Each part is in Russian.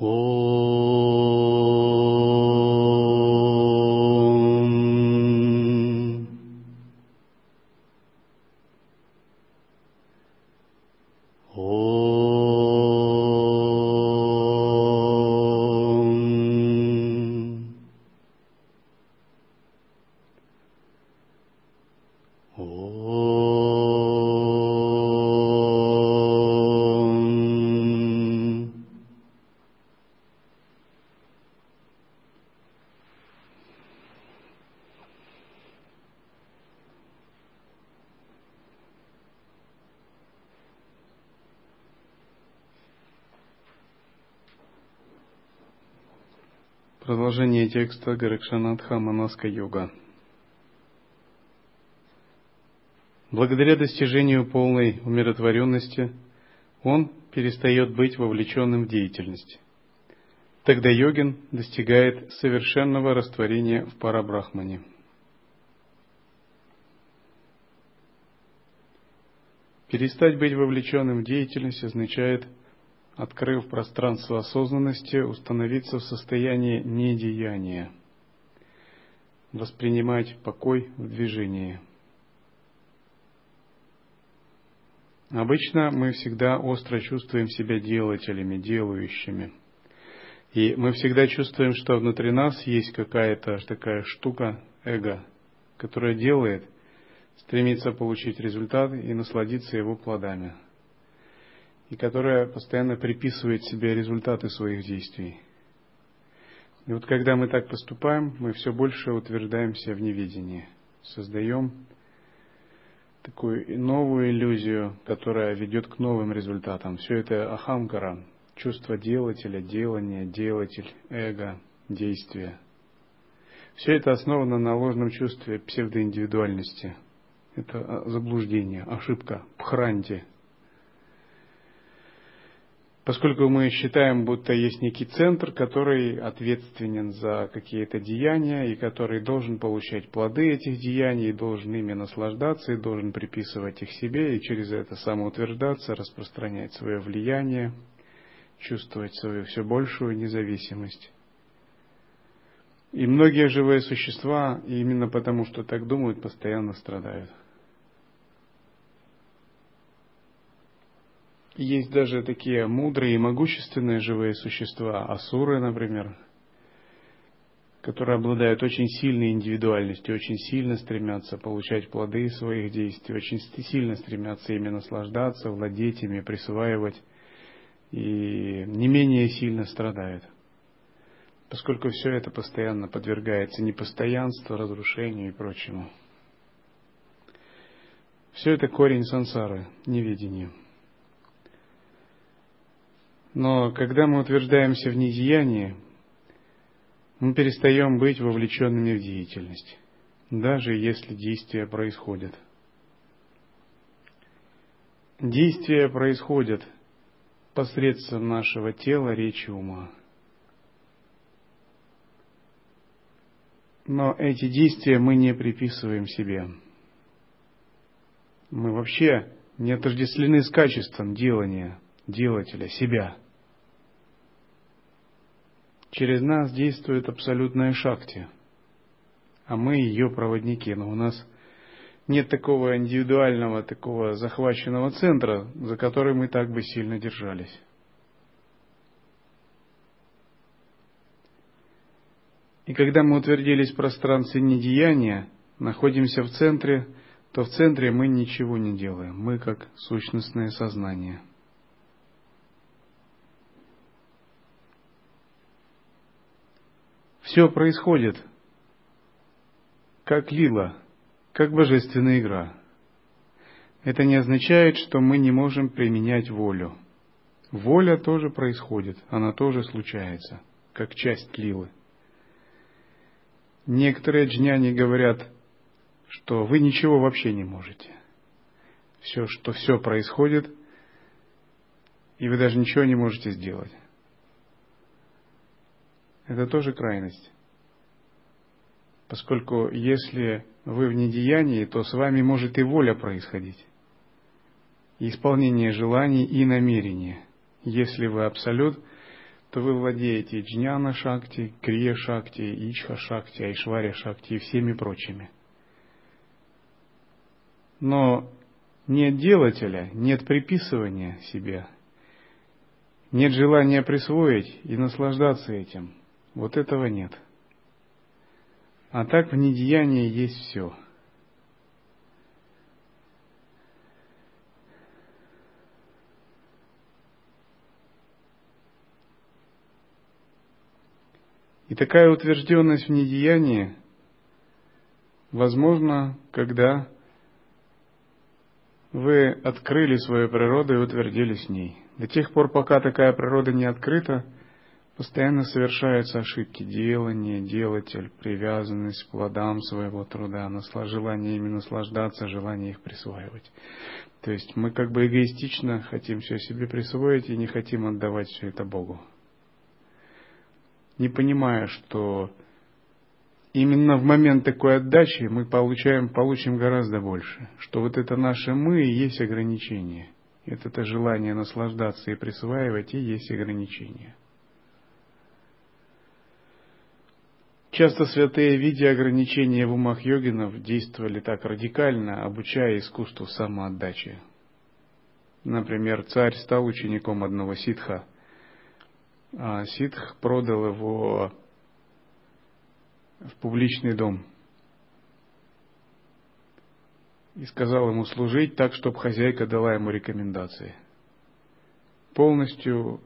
ಓ Текста Гаракшанатха Манаска Йога. Благодаря достижению полной умиротворенности он перестает быть вовлеченным в деятельность. Тогда йогин достигает совершенного растворения в Парабрахмане. Перестать быть вовлеченным в деятельность означает, открыв пространство осознанности, установиться в состоянии недеяния, воспринимать покой в движении. Обычно мы всегда остро чувствуем себя делателями, делающими. И мы всегда чувствуем, что внутри нас есть какая-то такая штука, эго, которая делает, стремится получить результат и насладиться его плодами. И которая постоянно приписывает себе результаты своих действий. И вот когда мы так поступаем, мы все больше утверждаемся в неведении, создаем такую новую иллюзию, которая ведет к новым результатам. Все это ахамкара, чувство делателя, делание, делатель, эго, действие. Все это основано на ложном чувстве псевдоиндивидуальности. Это заблуждение, ошибка, пхранти. Поскольку мы считаем, будто есть некий центр, который ответственен за какие-то деяния и который должен получать плоды этих деяний, должен ими наслаждаться и должен приписывать их себе и через это самоутверждаться, распространять свое влияние, чувствовать свою все большую независимость. И многие живые существа, именно потому что так думают, постоянно страдают. Есть даже такие мудрые и могущественные живые существа, асуры, например, которые обладают очень сильной индивидуальностью, очень сильно стремятся получать плоды своих действий, очень сильно стремятся ими наслаждаться, владеть ими, присваивать, и не менее сильно страдают. Поскольку все это постоянно подвергается непостоянству, разрушению и прочему. Все это корень сансары, неведения. Но когда мы утверждаемся в недеянии, мы перестаем быть вовлеченными в деятельность, даже если действия происходят. Действия происходят посредством нашего тела, речи, ума. Но эти действия мы не приписываем себе. Мы вообще не отождествлены с качеством делания – делателя, себя. Через нас действует абсолютная шакти, а мы ее проводники, но у нас нет такого индивидуального, такого захваченного центра, за который мы так бы сильно держались. И когда мы утвердились в пространстве недеяния, находимся в центре, то в центре мы ничего не делаем. Мы как сущностное сознание – Все происходит как лила, как божественная игра. Это не означает, что мы не можем применять волю. Воля тоже происходит, она тоже случается, как часть лилы. Некоторые джняни говорят, что вы ничего вообще не можете. Все, что все происходит, и вы даже ничего не можете сделать. Это тоже крайность. Поскольку если вы в недеянии, то с вами может и воля происходить, и исполнение желаний и намерения. Если вы абсолют, то вы владеете джняна шакти, крия шакти, ичха шакти, айшваря шакти и всеми прочими. Но нет делателя, нет приписывания себе, нет желания присвоить и наслаждаться этим. Вот этого нет. А так в недеянии есть все – И такая утвержденность в недеянии возможна, когда вы открыли свою природу и утвердились в ней. До тех пор, пока такая природа не открыта, постоянно совершаются ошибки делания, делатель, привязанность к плодам своего труда, желание ими наслаждаться, желание их присваивать. То есть мы как бы эгоистично хотим все себе присвоить и не хотим отдавать все это Богу не понимая, что именно в момент такой отдачи мы получаем, получим гораздо больше, что вот это наше «мы» и есть ограничение. Это, это желание наслаждаться и присваивать и есть ограничение. Часто святые, видя ограничения в умах йогинов, действовали так радикально, обучая искусству самоотдачи. Например, царь стал учеником одного ситха – а ситх продал его в публичный дом и сказал ему служить так, чтобы хозяйка дала ему рекомендации. Полностью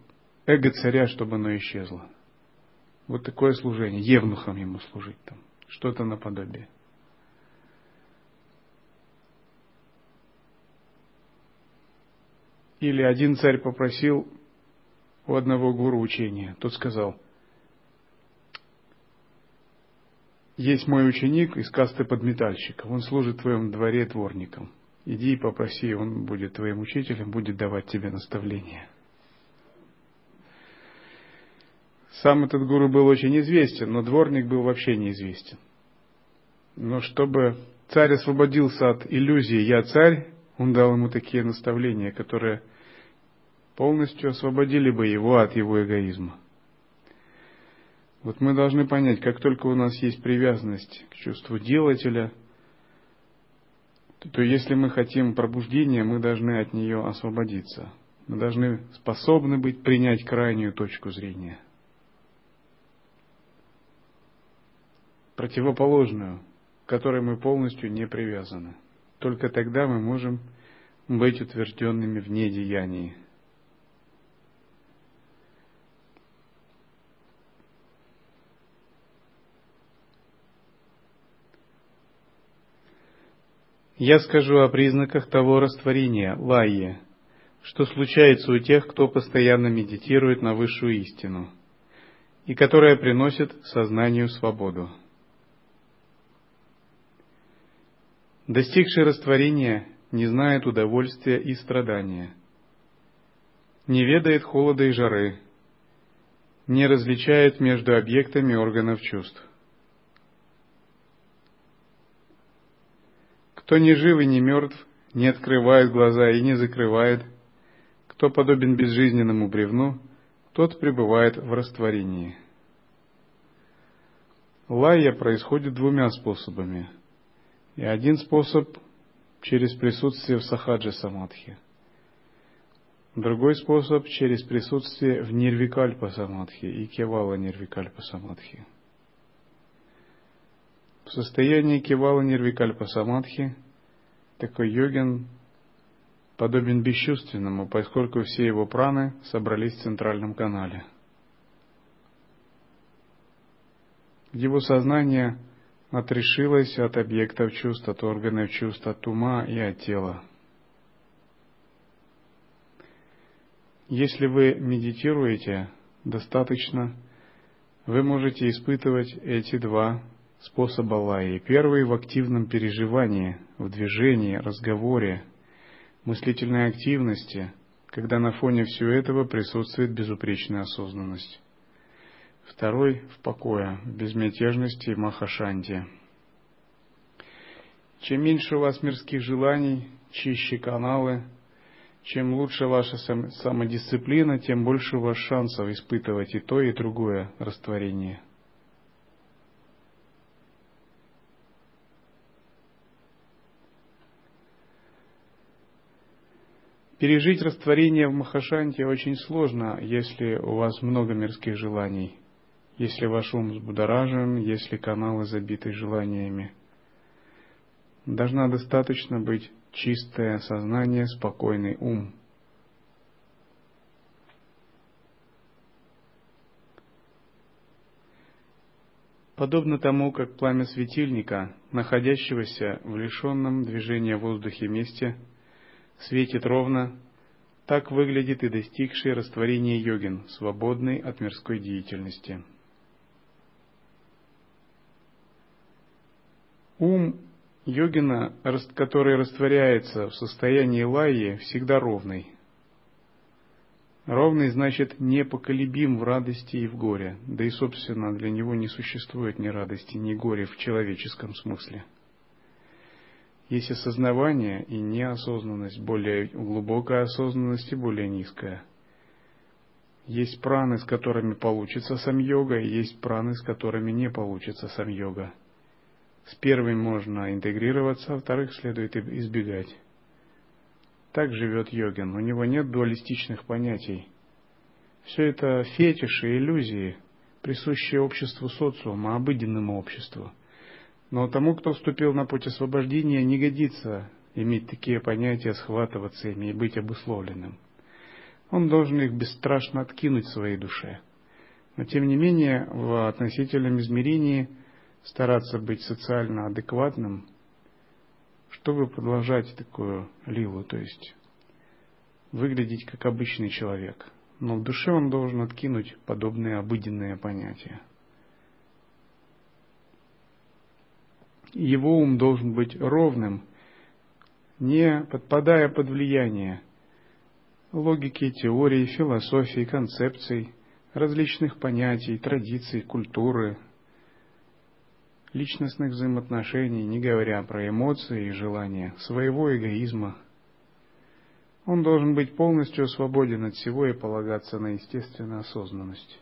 эго царя, чтобы оно исчезло. Вот такое служение, евнухам ему служить там, что-то наподобие. Или один царь попросил у одного гуру учения. Тот сказал, есть мой ученик из касты подметальщиков, он служит в твоем дворе дворником. Иди и попроси, он будет твоим учителем, будет давать тебе наставления. Сам этот гуру был очень известен, но дворник был вообще неизвестен. Но чтобы царь освободился от иллюзии «я царь», он дал ему такие наставления, которые полностью освободили бы его от его эгоизма. Вот мы должны понять, как только у нас есть привязанность к чувству делателя, то, если мы хотим пробуждения, мы должны от нее освободиться. Мы должны способны быть принять крайнюю точку зрения. Противоположную, к которой мы полностью не привязаны. Только тогда мы можем быть утвержденными в недеянии. Я скажу о признаках того растворения, лайи, что случается у тех, кто постоянно медитирует на высшую истину, и которая приносит сознанию свободу. Достигший растворения не знает удовольствия и страдания, не ведает холода и жары, не различает между объектами органов чувств. Кто не жив и не мертв, не открывает глаза и не закрывает, кто подобен безжизненному бревну, тот пребывает в растворении. Лайя происходит двумя способами. И один способ через присутствие в сахаджа самадхи. Другой способ через присутствие в нирвикальпа самадхи и кевала нирвикальпа самадхи. В состоянии кивала нирвикальпа самадхи такой йогин подобен бесчувственному, поскольку все его праны собрались в центральном канале. Его сознание отрешилось от объектов чувств, от органов чувств, от ума и от тела. Если вы медитируете достаточно, вы можете испытывать эти два способа лаи. Первый в активном переживании, в движении, разговоре, мыслительной активности, когда на фоне всего этого присутствует безупречная осознанность. Второй в покое, в безмятежности и махашанте. Чем меньше у вас мирских желаний, чище каналы, чем лучше ваша самодисциплина, тем больше у вас шансов испытывать и то, и другое растворение. Пережить растворение в Махашанте очень сложно, если у вас много мирских желаний, если ваш ум взбудоражен, если каналы забиты желаниями. Должна достаточно быть чистое сознание, спокойный ум. Подобно тому, как пламя светильника, находящегося в лишенном движения воздухе месте, светит ровно, так выглядит и достигший растворения йогин, свободный от мирской деятельности. Ум Йогина, который растворяется в состоянии лайи, всегда ровный. Ровный значит непоколебим в радости и в горе, да и, собственно, для него не существует ни радости, ни горя в человеческом смысле. Есть осознавание и неосознанность, более глубокая осознанность и более низкая. Есть праны, с которыми получится сам йога, и есть праны, с которыми не получится сам йога. С первым можно интегрироваться, а вторых следует избегать. Так живет йогин. У него нет дуалистичных понятий. Все это фетиши, иллюзии, присущие обществу социума, обыденному обществу. Но тому, кто вступил на путь освобождения, не годится иметь такие понятия, схватываться ими и быть обусловленным. Он должен их бесстрашно откинуть в своей душе. Но тем не менее, в относительном измерении – стараться быть социально адекватным, чтобы продолжать такую лилу, то есть выглядеть как обычный человек. Но в душе он должен откинуть подобные обыденные понятия. Его ум должен быть ровным, не подпадая под влияние логики, теории, философии, концепций, различных понятий, традиций, культуры, личностных взаимоотношений, не говоря про эмоции и желания, своего эгоизма. Он должен быть полностью свободен от всего и полагаться на естественную осознанность.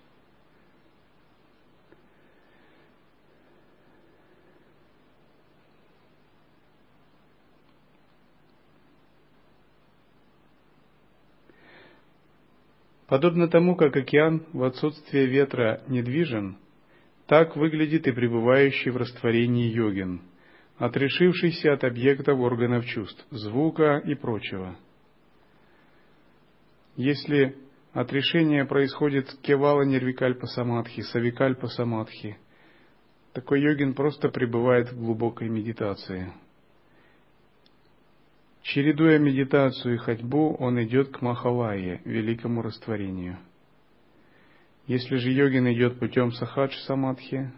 Подобно тому, как океан в отсутствие ветра недвижен, так выглядит и пребывающий в растворении йогин, отрешившийся от объектов органов чувств, звука и прочего. Если отрешение происходит кевала нервикальпа самадхи, савикальпа самадхи, такой йогин просто пребывает в глубокой медитации. Чередуя медитацию и ходьбу, он идет к Махалае, великому растворению – если же йогин идет путем сахадж самадхи,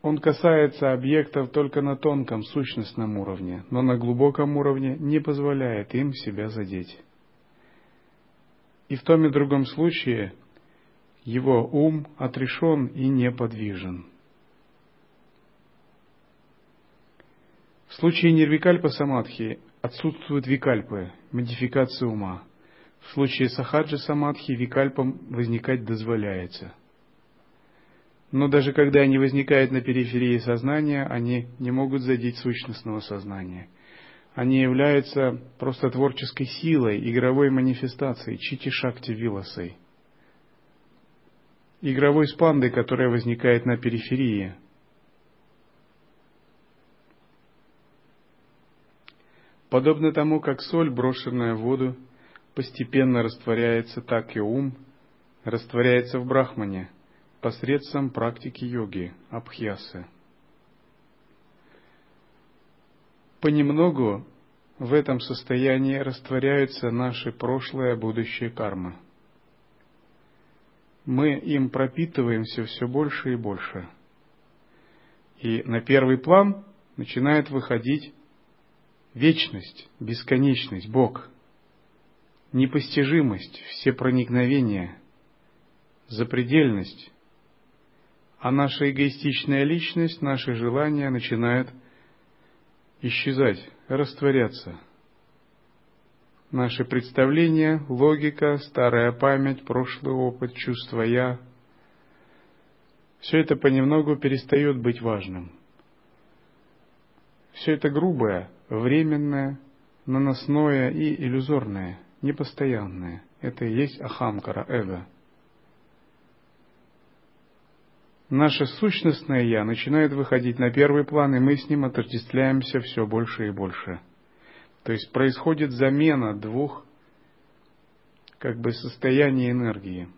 он касается объектов только на тонком сущностном уровне, но на глубоком уровне не позволяет им себя задеть. И в том и другом случае его ум отрешен и неподвижен. В случае нирвикальпа самадхи отсутствуют викальпы, модификации ума – в случае сахаджи самадхи викальпам возникать дозволяется. Но даже когда они возникают на периферии сознания, они не могут задеть сущностного сознания. Они являются просто творческой силой, игровой манифестацией, чити-шакти виласой. Игровой спандой, которая возникает на периферии. Подобно тому, как соль, брошенная в воду, постепенно растворяется, так и ум растворяется в брахмане посредством практики йоги, абхьясы. Понемногу в этом состоянии растворяются наши прошлые и будущие кармы. Мы им пропитываемся все больше и больше. И на первый план начинает выходить вечность, бесконечность, Бог – непостижимость, всепроникновение, запредельность, а наша эгоистичная личность, наши желания начинают исчезать, растворяться. Наши представления, логика, старая память, прошлый опыт, чувство «я» – все это понемногу перестает быть важным. Все это грубое, временное, наносное и иллюзорное, непостоянное. Это и есть ахамкара, эго – наше сущностное «я» начинает выходить на первый план, и мы с ним отождествляемся все больше и больше. То есть происходит замена двух как бы состояний энергии.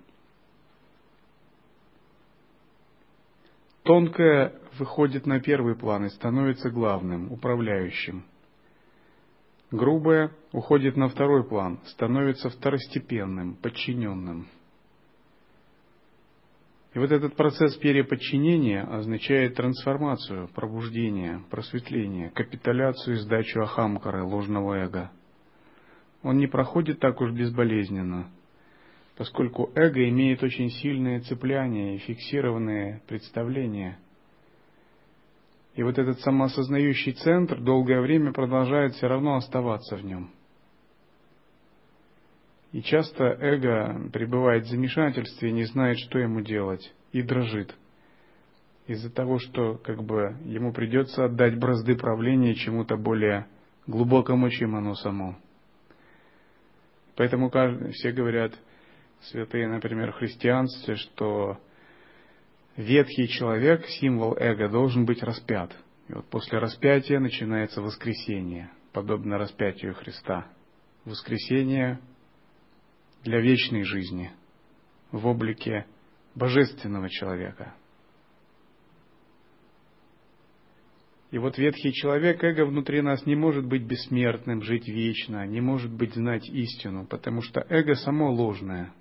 Тонкое выходит на первый план и становится главным, управляющим. Грубое уходит на второй план, становится второстепенным, подчиненным – и вот этот процесс переподчинения означает трансформацию, пробуждение, просветление, капитуляцию и сдачу ахамкары, ложного эго. Он не проходит так уж безболезненно, поскольку эго имеет очень сильные цепляния и фиксированные представления. И вот этот самоосознающий центр долгое время продолжает все равно оставаться в нем – и часто эго пребывает в замешательстве не знает, что ему делать, и дрожит. Из-за того, что как бы ему придется отдать бразды правления чему-то более глубокому, чем оно само. Поэтому все говорят, святые, например, христианстве, что ветхий человек, символ эго, должен быть распят. И вот после распятия начинается воскресение, подобно распятию Христа. Воскресение для вечной жизни в облике божественного человека. И вот ветхий человек, эго внутри нас не может быть бессмертным, жить вечно, не может быть знать истину, потому что эго само ложное.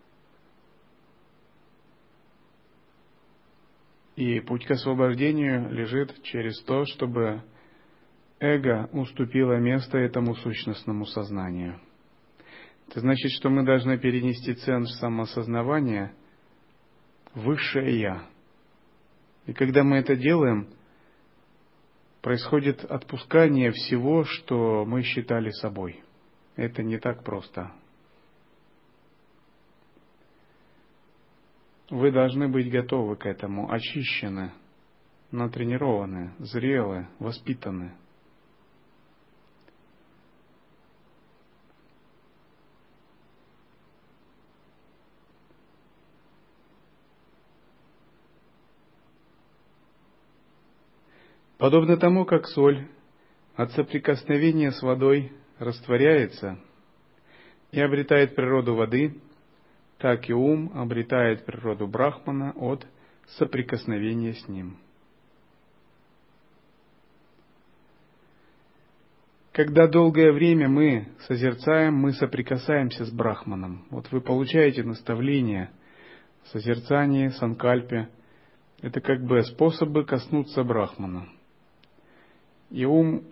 И путь к освобождению лежит через то, чтобы эго уступило место этому сущностному сознанию – это значит, что мы должны перенести центр самоосознавания в высшее Я. И когда мы это делаем, происходит отпускание всего, что мы считали собой. Это не так просто. Вы должны быть готовы к этому, очищены, натренированы, зрелы, воспитаны – Подобно тому, как соль от соприкосновения с водой растворяется и обретает природу воды, так и ум обретает природу Брахмана от соприкосновения с ним. Когда долгое время мы созерцаем, мы соприкасаемся с Брахманом. Вот вы получаете наставление, созерцание, санкальпе. Это как бы способы коснуться Брахмана – и ум,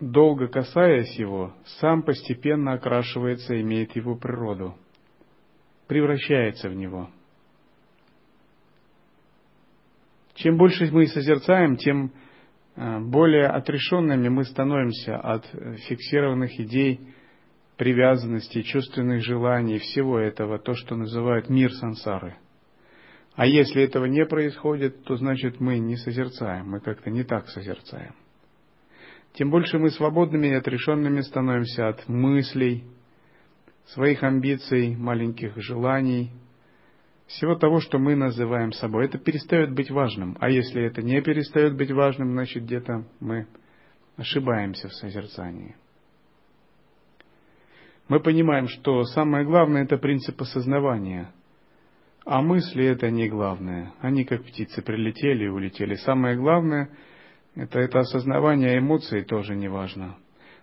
долго касаясь его, сам постепенно окрашивается и имеет его природу, превращается в него. Чем больше мы созерцаем, тем э, более отрешенными мы становимся от фиксированных идей, привязанностей, чувственных желаний, всего этого, то, что называют мир сансары. А если этого не происходит, то значит мы не созерцаем, мы как-то не так созерцаем тем больше мы свободными и отрешенными становимся от мыслей, своих амбиций, маленьких желаний, всего того, что мы называем собой. Это перестает быть важным. А если это не перестает быть важным, значит где-то мы ошибаемся в созерцании. Мы понимаем, что самое главное это принцип осознавания. А мысли это не главное. Они как птицы прилетели и улетели. Самое главное – это, это осознавание эмоций тоже не важно.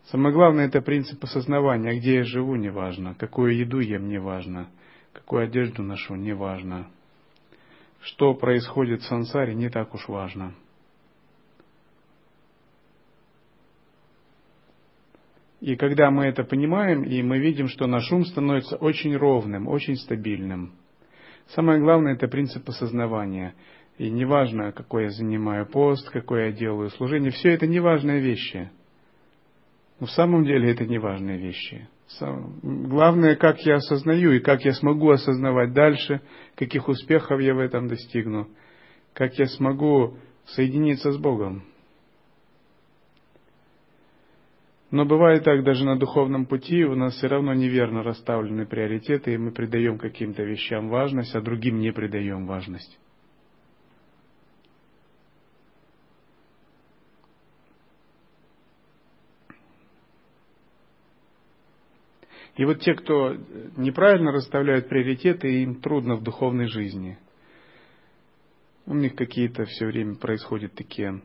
Самое главное это принцип осознавания, где я живу, не важно, какую еду ем, не важно, какую одежду ношу, не важно. Что происходит в сансаре, не так уж важно. И когда мы это понимаем, и мы видим, что наш ум становится очень ровным, очень стабильным. Самое главное – это принцип осознавания. И неважно, какой я занимаю пост, какое я делаю служение, все это неважные вещи. Но в самом деле это не важные вещи. Главное, как я осознаю и как я смогу осознавать дальше, каких успехов я в этом достигну, как я смогу соединиться с Богом. Но бывает так, даже на духовном пути у нас все равно неверно расставлены приоритеты, и мы придаем каким-то вещам важность, а другим не придаем важность. И вот те, кто неправильно расставляют приоритеты, им трудно в духовной жизни. У них какие-то все время происходят такие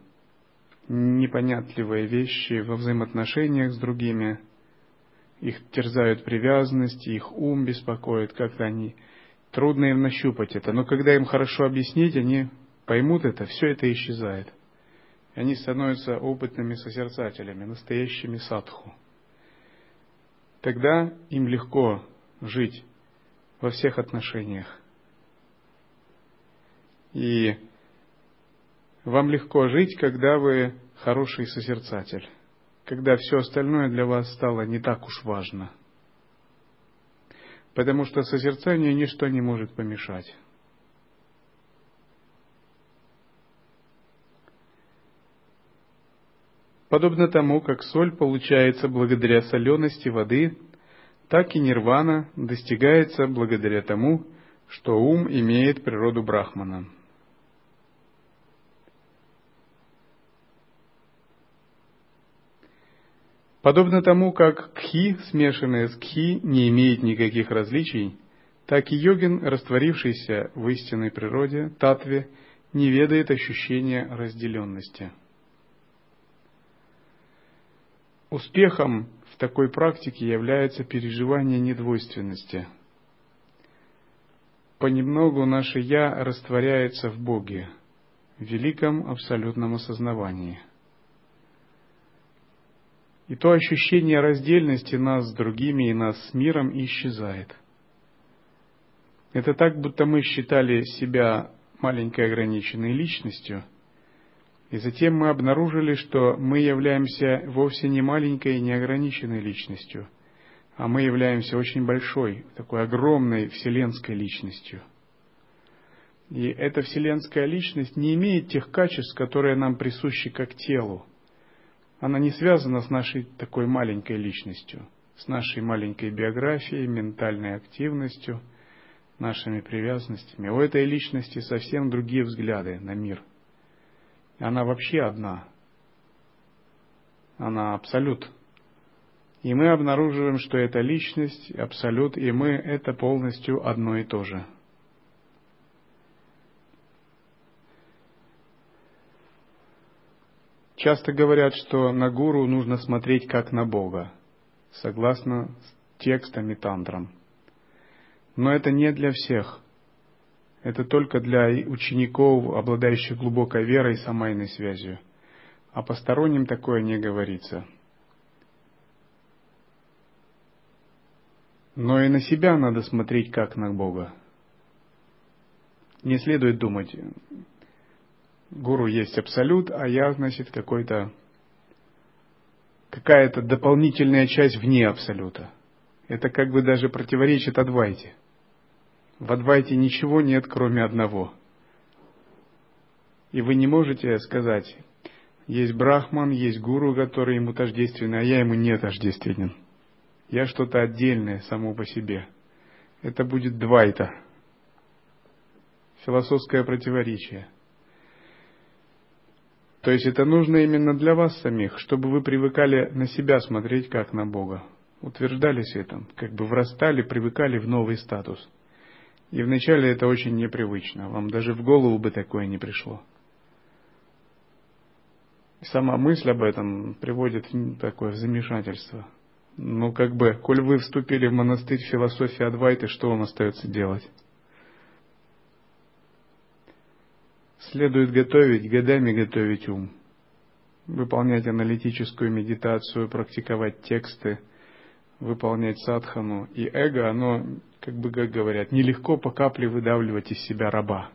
непонятливые вещи во взаимоотношениях с другими. Их терзают привязанности, их ум беспокоит, как-то они... Трудно им нащупать это, но когда им хорошо объяснить, они поймут это, все это исчезает. Они становятся опытными созерцателями, настоящими садху тогда им легко жить во всех отношениях. И вам легко жить, когда вы хороший созерцатель, когда все остальное для вас стало не так уж важно. Потому что созерцанию ничто не может помешать. Подобно тому, как соль получается благодаря солености воды, так и нирвана достигается благодаря тому, что ум имеет природу брахмана. Подобно тому, как кхи, смешанное с кхи, не имеет никаких различий, так и йогин, растворившийся в истинной природе, татве, не ведает ощущения разделенности – Успехом в такой практике является переживание недвойственности. Понемногу наше «я» растворяется в Боге, в великом абсолютном осознавании. И то ощущение раздельности нас с другими и нас с миром исчезает. Это так, будто мы считали себя маленькой ограниченной личностью – и затем мы обнаружили, что мы являемся вовсе не маленькой и неограниченной личностью, а мы являемся очень большой, такой огромной вселенской личностью. И эта вселенская личность не имеет тех качеств, которые нам присущи как телу. Она не связана с нашей такой маленькой личностью, с нашей маленькой биографией, ментальной активностью, нашими привязанностями. У этой личности совсем другие взгляды на мир – она вообще одна. Она абсолют. И мы обнаруживаем, что эта личность, абсолют, и мы – это полностью одно и то же. Часто говорят, что на гуру нужно смотреть как на Бога, согласно текстам и тантрам. Но это не для всех – это только для учеников, обладающих глубокой верой и самайной связью. А посторонним такое не говорится. Но и на себя надо смотреть как на Бога. Не следует думать, гуру есть абсолют, а я, значит, какой-то какая-то дополнительная часть вне абсолюта. Это как бы даже противоречит Адвайте. В Адвайте ничего нет, кроме одного. И вы не можете сказать, есть брахман, есть гуру, который ему тождественный, а я ему не тождественен. Я что-то отдельное само по себе. Это будет двайта. Философское противоречие. То есть это нужно именно для вас самих, чтобы вы привыкали на себя смотреть как на Бога. Утверждались в этом, как бы врастали, привыкали в новый статус – и вначале это очень непривычно, вам даже в голову бы такое не пришло. сама мысль об этом приводит в такое замешательство. Ну, как бы, коль вы вступили в монастырь философии Адвайты, что вам остается делать? Следует готовить, годами готовить ум, выполнять аналитическую медитацию, практиковать тексты, выполнять садхану. И эго, оно как бы, как говорят, нелегко по капле выдавливать из себя раба.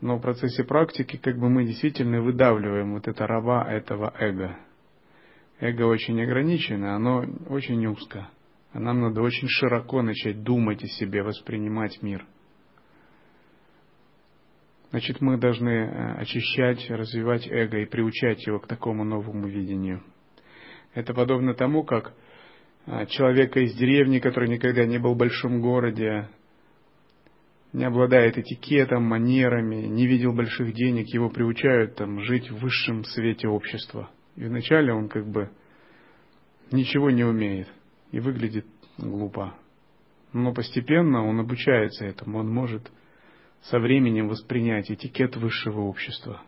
Но в процессе практики как бы мы действительно выдавливаем вот это раба этого эго. Эго очень ограничено, оно очень узко. А нам надо очень широко начать думать о себе, воспринимать мир. Значит, мы должны э, очищать, развивать эго и приучать его к такому новому видению. Это подобно тому, как э, человека из деревни, который никогда не был в большом городе, не обладает этикетом, манерами, не видел больших денег, его приучают там, жить в высшем свете общества. И вначале он как бы ничего не умеет и выглядит глупо. Но постепенно он обучается этому, он может со временем воспринять этикет высшего общества.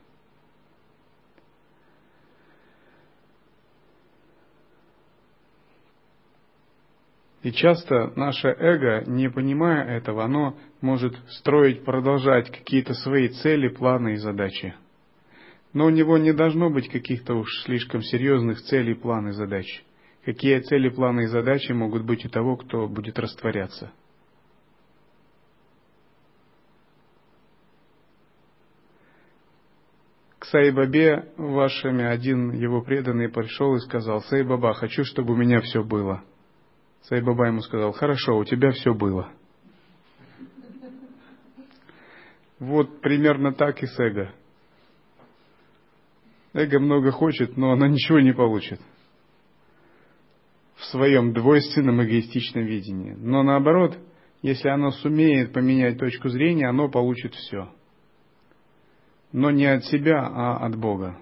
И часто наше эго, не понимая этого, оно может строить, продолжать какие-то свои цели, планы и задачи. Но у него не должно быть каких-то уж слишком серьезных целей, планов и задач. Какие цели, планы и задачи могут быть у того, кто будет растворяться? К Сайбабе вашими один его преданный пришел и сказал, Сайбаба, хочу, чтобы у меня все было. Сайбаба ему сказал, хорошо, у тебя все было. Вот примерно так и с эго. Эго много хочет, но оно ничего не получит в своем двойственном эгоистичном видении. Но наоборот, если оно сумеет поменять точку зрения, оно получит все. Но не от себя, а от Бога.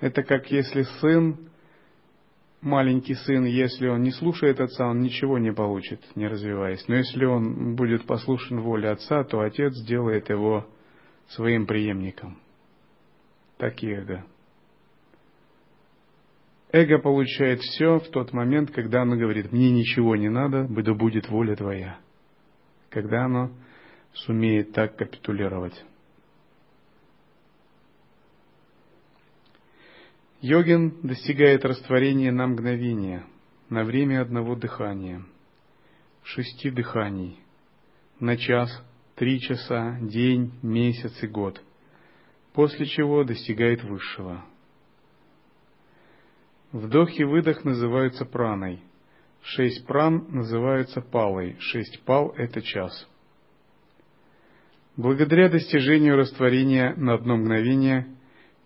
Это как если сын, маленький сын, если он не слушает отца, он ничего не получит, не развиваясь. Но если он будет послушен воле отца, то отец сделает его своим преемником. Так и эго. Эго получает все в тот момент, когда оно говорит, мне ничего не надо, да будет воля твоя. Когда оно сумеет так капитулировать. Йогин достигает растворения на мгновение, на время одного дыхания, шести дыханий, на час, три часа, день, месяц и год, после чего достигает высшего – Вдох и выдох называются праной. Шесть пран называются палой. Шесть пал – это час. Благодаря достижению растворения на одно мгновение,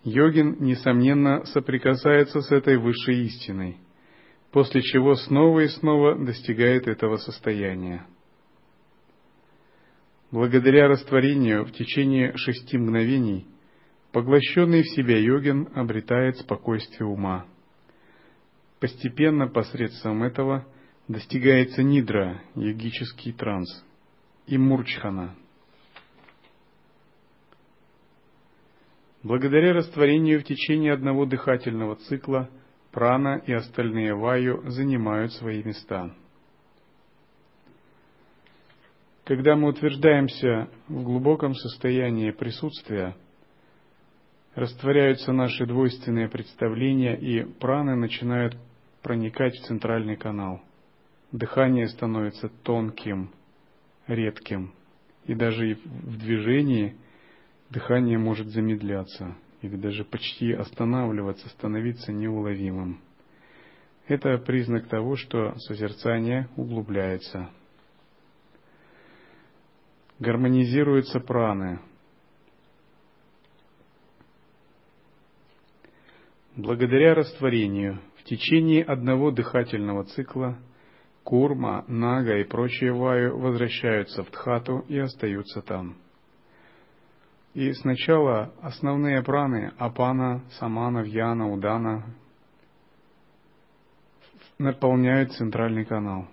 йогин, несомненно, соприкасается с этой высшей истиной, после чего снова и снова достигает этого состояния. Благодаря растворению в течение шести мгновений, поглощенный в себя йогин обретает спокойствие ума – Постепенно посредством этого достигается нидра, йогический транс, и мурчхана. Благодаря растворению в течение одного дыхательного цикла прана и остальные ваю занимают свои места. Когда мы утверждаемся в глубоком состоянии присутствия, растворяются наши двойственные представления, и праны начинают проникать в центральный канал. Дыхание становится тонким, редким, и даже в движении дыхание может замедляться или даже почти останавливаться, становиться неуловимым. Это признак того, что созерцание углубляется. Гармонизируются праны. Благодаря растворению в течение одного дыхательного цикла курма, нага и прочие ваю возвращаются в Дхату и остаются там. И сначала основные праны Апана, Самана, Вьяна, Удана наполняют центральный канал.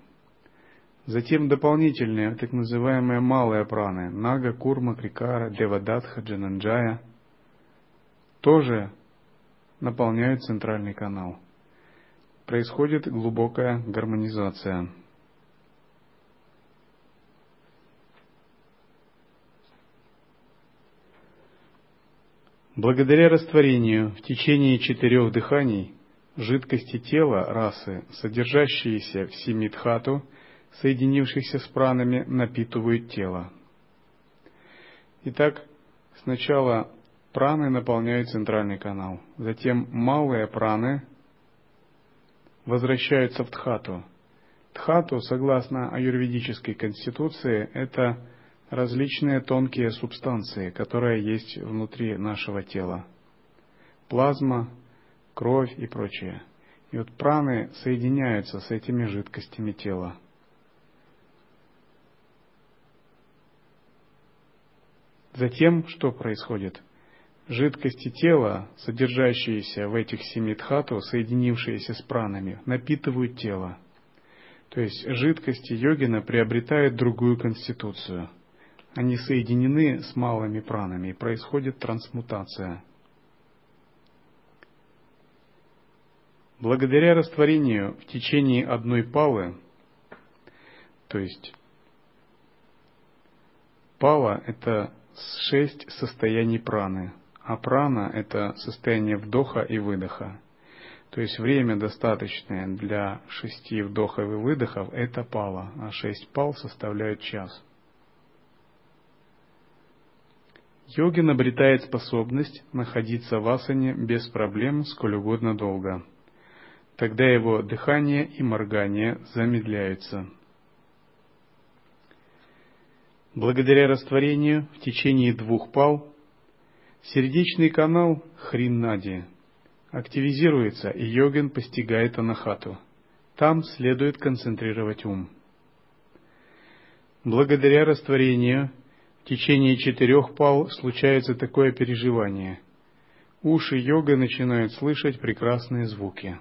Затем дополнительные, так называемые малые праны Нага, Курма, Крикара, Девадатха, Джананджая тоже наполняют центральный канал – происходит глубокая гармонизация. Благодаря растворению в течение четырех дыханий жидкости тела расы, содержащиеся в симидхату, соединившихся с пранами, напитывают тело. Итак, сначала праны наполняют центральный канал, затем малые праны возвращаются в Тхату. Тхату, согласно аюрведической конституции, это различные тонкие субстанции, которые есть внутри нашего тела. Плазма, кровь и прочее. И вот праны соединяются с этими жидкостями тела. Затем что происходит? Жидкости тела, содержащиеся в этих семи дхату, соединившиеся с пранами, напитывают тело. То есть жидкости йогина приобретают другую конституцию. Они соединены с малыми пранами, и происходит трансмутация. Благодаря растворению в течение одной палы, то есть пала – это шесть состояний праны, а прана – это состояние вдоха и выдоха. То есть время достаточное для шести вдохов и выдохов – это пала, а шесть пал составляют час. Йогин обретает способность находиться в асане без проблем сколь угодно долго. Тогда его дыхание и моргание замедляются – Благодаря растворению в течение двух пал сердечный канал Хриннади активизируется, и йогин постигает анахату. Там следует концентрировать ум. Благодаря растворению в течение четырех пал случается такое переживание. Уши йога начинают слышать прекрасные звуки.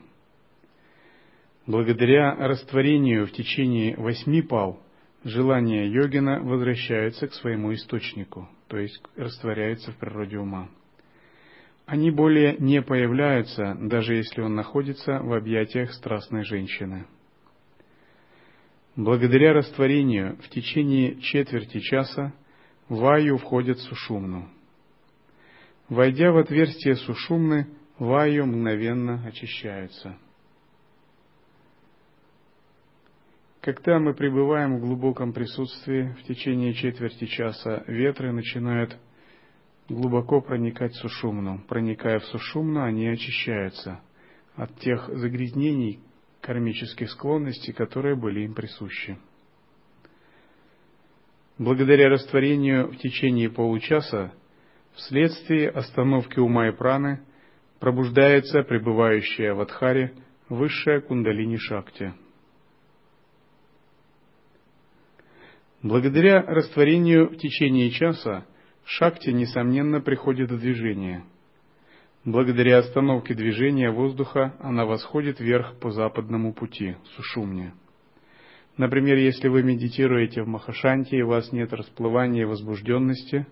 Благодаря растворению в течение восьми пал желания йогина возвращаются к своему источнику, то есть растворяются в природе ума. Они более не появляются, даже если он находится в объятиях страстной женщины. Благодаря растворению в течение четверти часа ваю входит в сушумну. Войдя в отверстие сушумны, ваю мгновенно очищаются – Когда мы пребываем в глубоком присутствии, в течение четверти часа ветры начинают глубоко проникать в сушумну. Проникая в сушумну, они очищаются от тех загрязнений, кармических склонностей, которые были им присущи. Благодаря растворению в течение получаса, вследствие остановки ума и праны, пробуждается пребывающая в Адхаре высшая кундалини Шакти – Благодаря растворению в течение часа шакти, несомненно, приходит в движение. Благодаря остановке движения воздуха она восходит вверх по западному пути, сушумне. Например, если вы медитируете в Махашанте и у вас нет расплывания и возбужденности,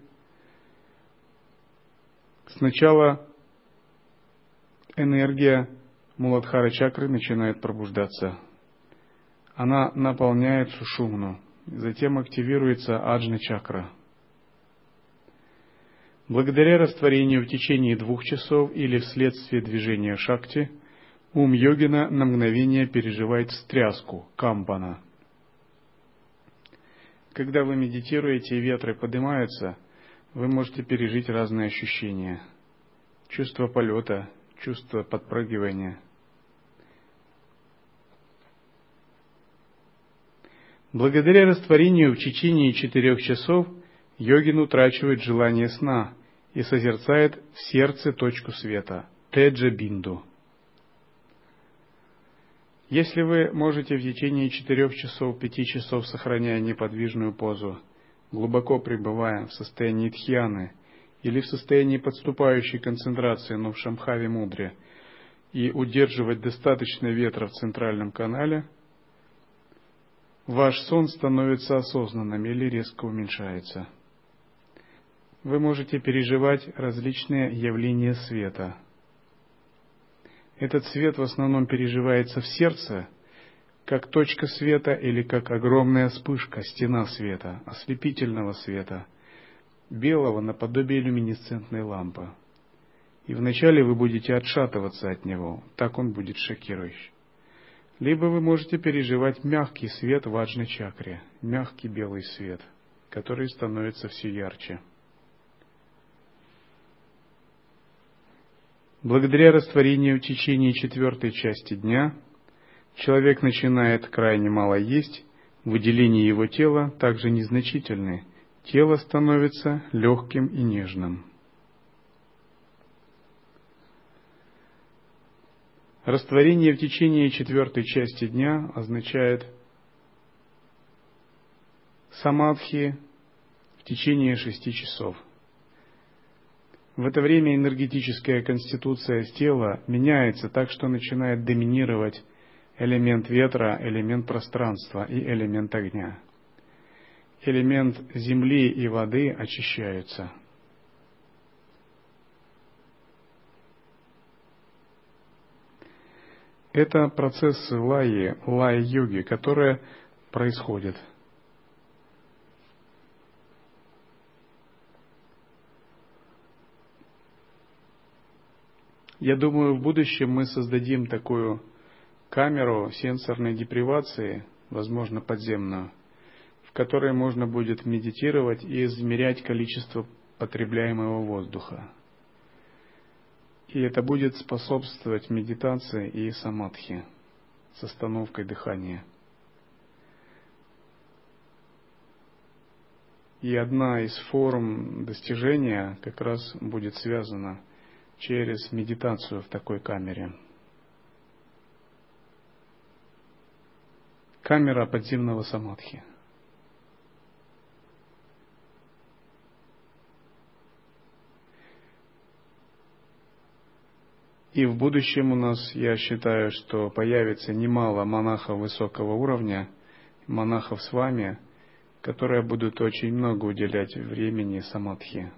сначала энергия Муладхара чакры начинает пробуждаться. Она наполняет сушумну – Затем активируется аджна чакра. Благодаря растворению в течение двух часов или вследствие движения шакти, ум йогина на мгновение переживает встряску, кампана. Когда вы медитируете и ветры поднимаются, вы можете пережить разные ощущения. Чувство полета, чувство подпрыгивания – Благодаря растворению в течение четырех часов йогин утрачивает желание сна и созерцает в сердце точку света, теджа бинду. Если вы можете в течение четырех часов, пяти часов, сохраняя неподвижную позу, глубоко пребывая в состоянии тхьяны или в состоянии подступающей концентрации, но в шамхаве мудре, и удерживать достаточно ветра в центральном канале – ваш сон становится осознанным или резко уменьшается. Вы можете переживать различные явления света. Этот свет в основном переживается в сердце, как точка света или как огромная вспышка, стена света, ослепительного света, белого наподобие люминесцентной лампы. И вначале вы будете отшатываться от него, так он будет шокирующий либо вы можете переживать мягкий свет в аджной чакре, мягкий белый свет, который становится все ярче. Благодаря растворению в течение четвертой части дня Человек начинает крайне мало есть, выделения его тела также незначительны. Тело становится легким и нежным. Растворение в течение четвертой части дня означает самадхи в течение шести часов. В это время энергетическая конституция тела меняется так, что начинает доминировать элемент ветра, элемент пространства и элемент огня. Элемент земли и воды очищаются – Это процессы лаи, лай-йоги, которые происходят. Я думаю, в будущем мы создадим такую камеру сенсорной депривации, возможно, подземную, в которой можно будет медитировать и измерять количество потребляемого воздуха. И это будет способствовать медитации и самадхи с остановкой дыхания. И одна из форм достижения как раз будет связана через медитацию в такой камере. Камера подземного самадхи – И в будущем у нас, я считаю, что появится немало монахов высокого уровня, монахов с вами, которые будут очень много уделять времени самадхи,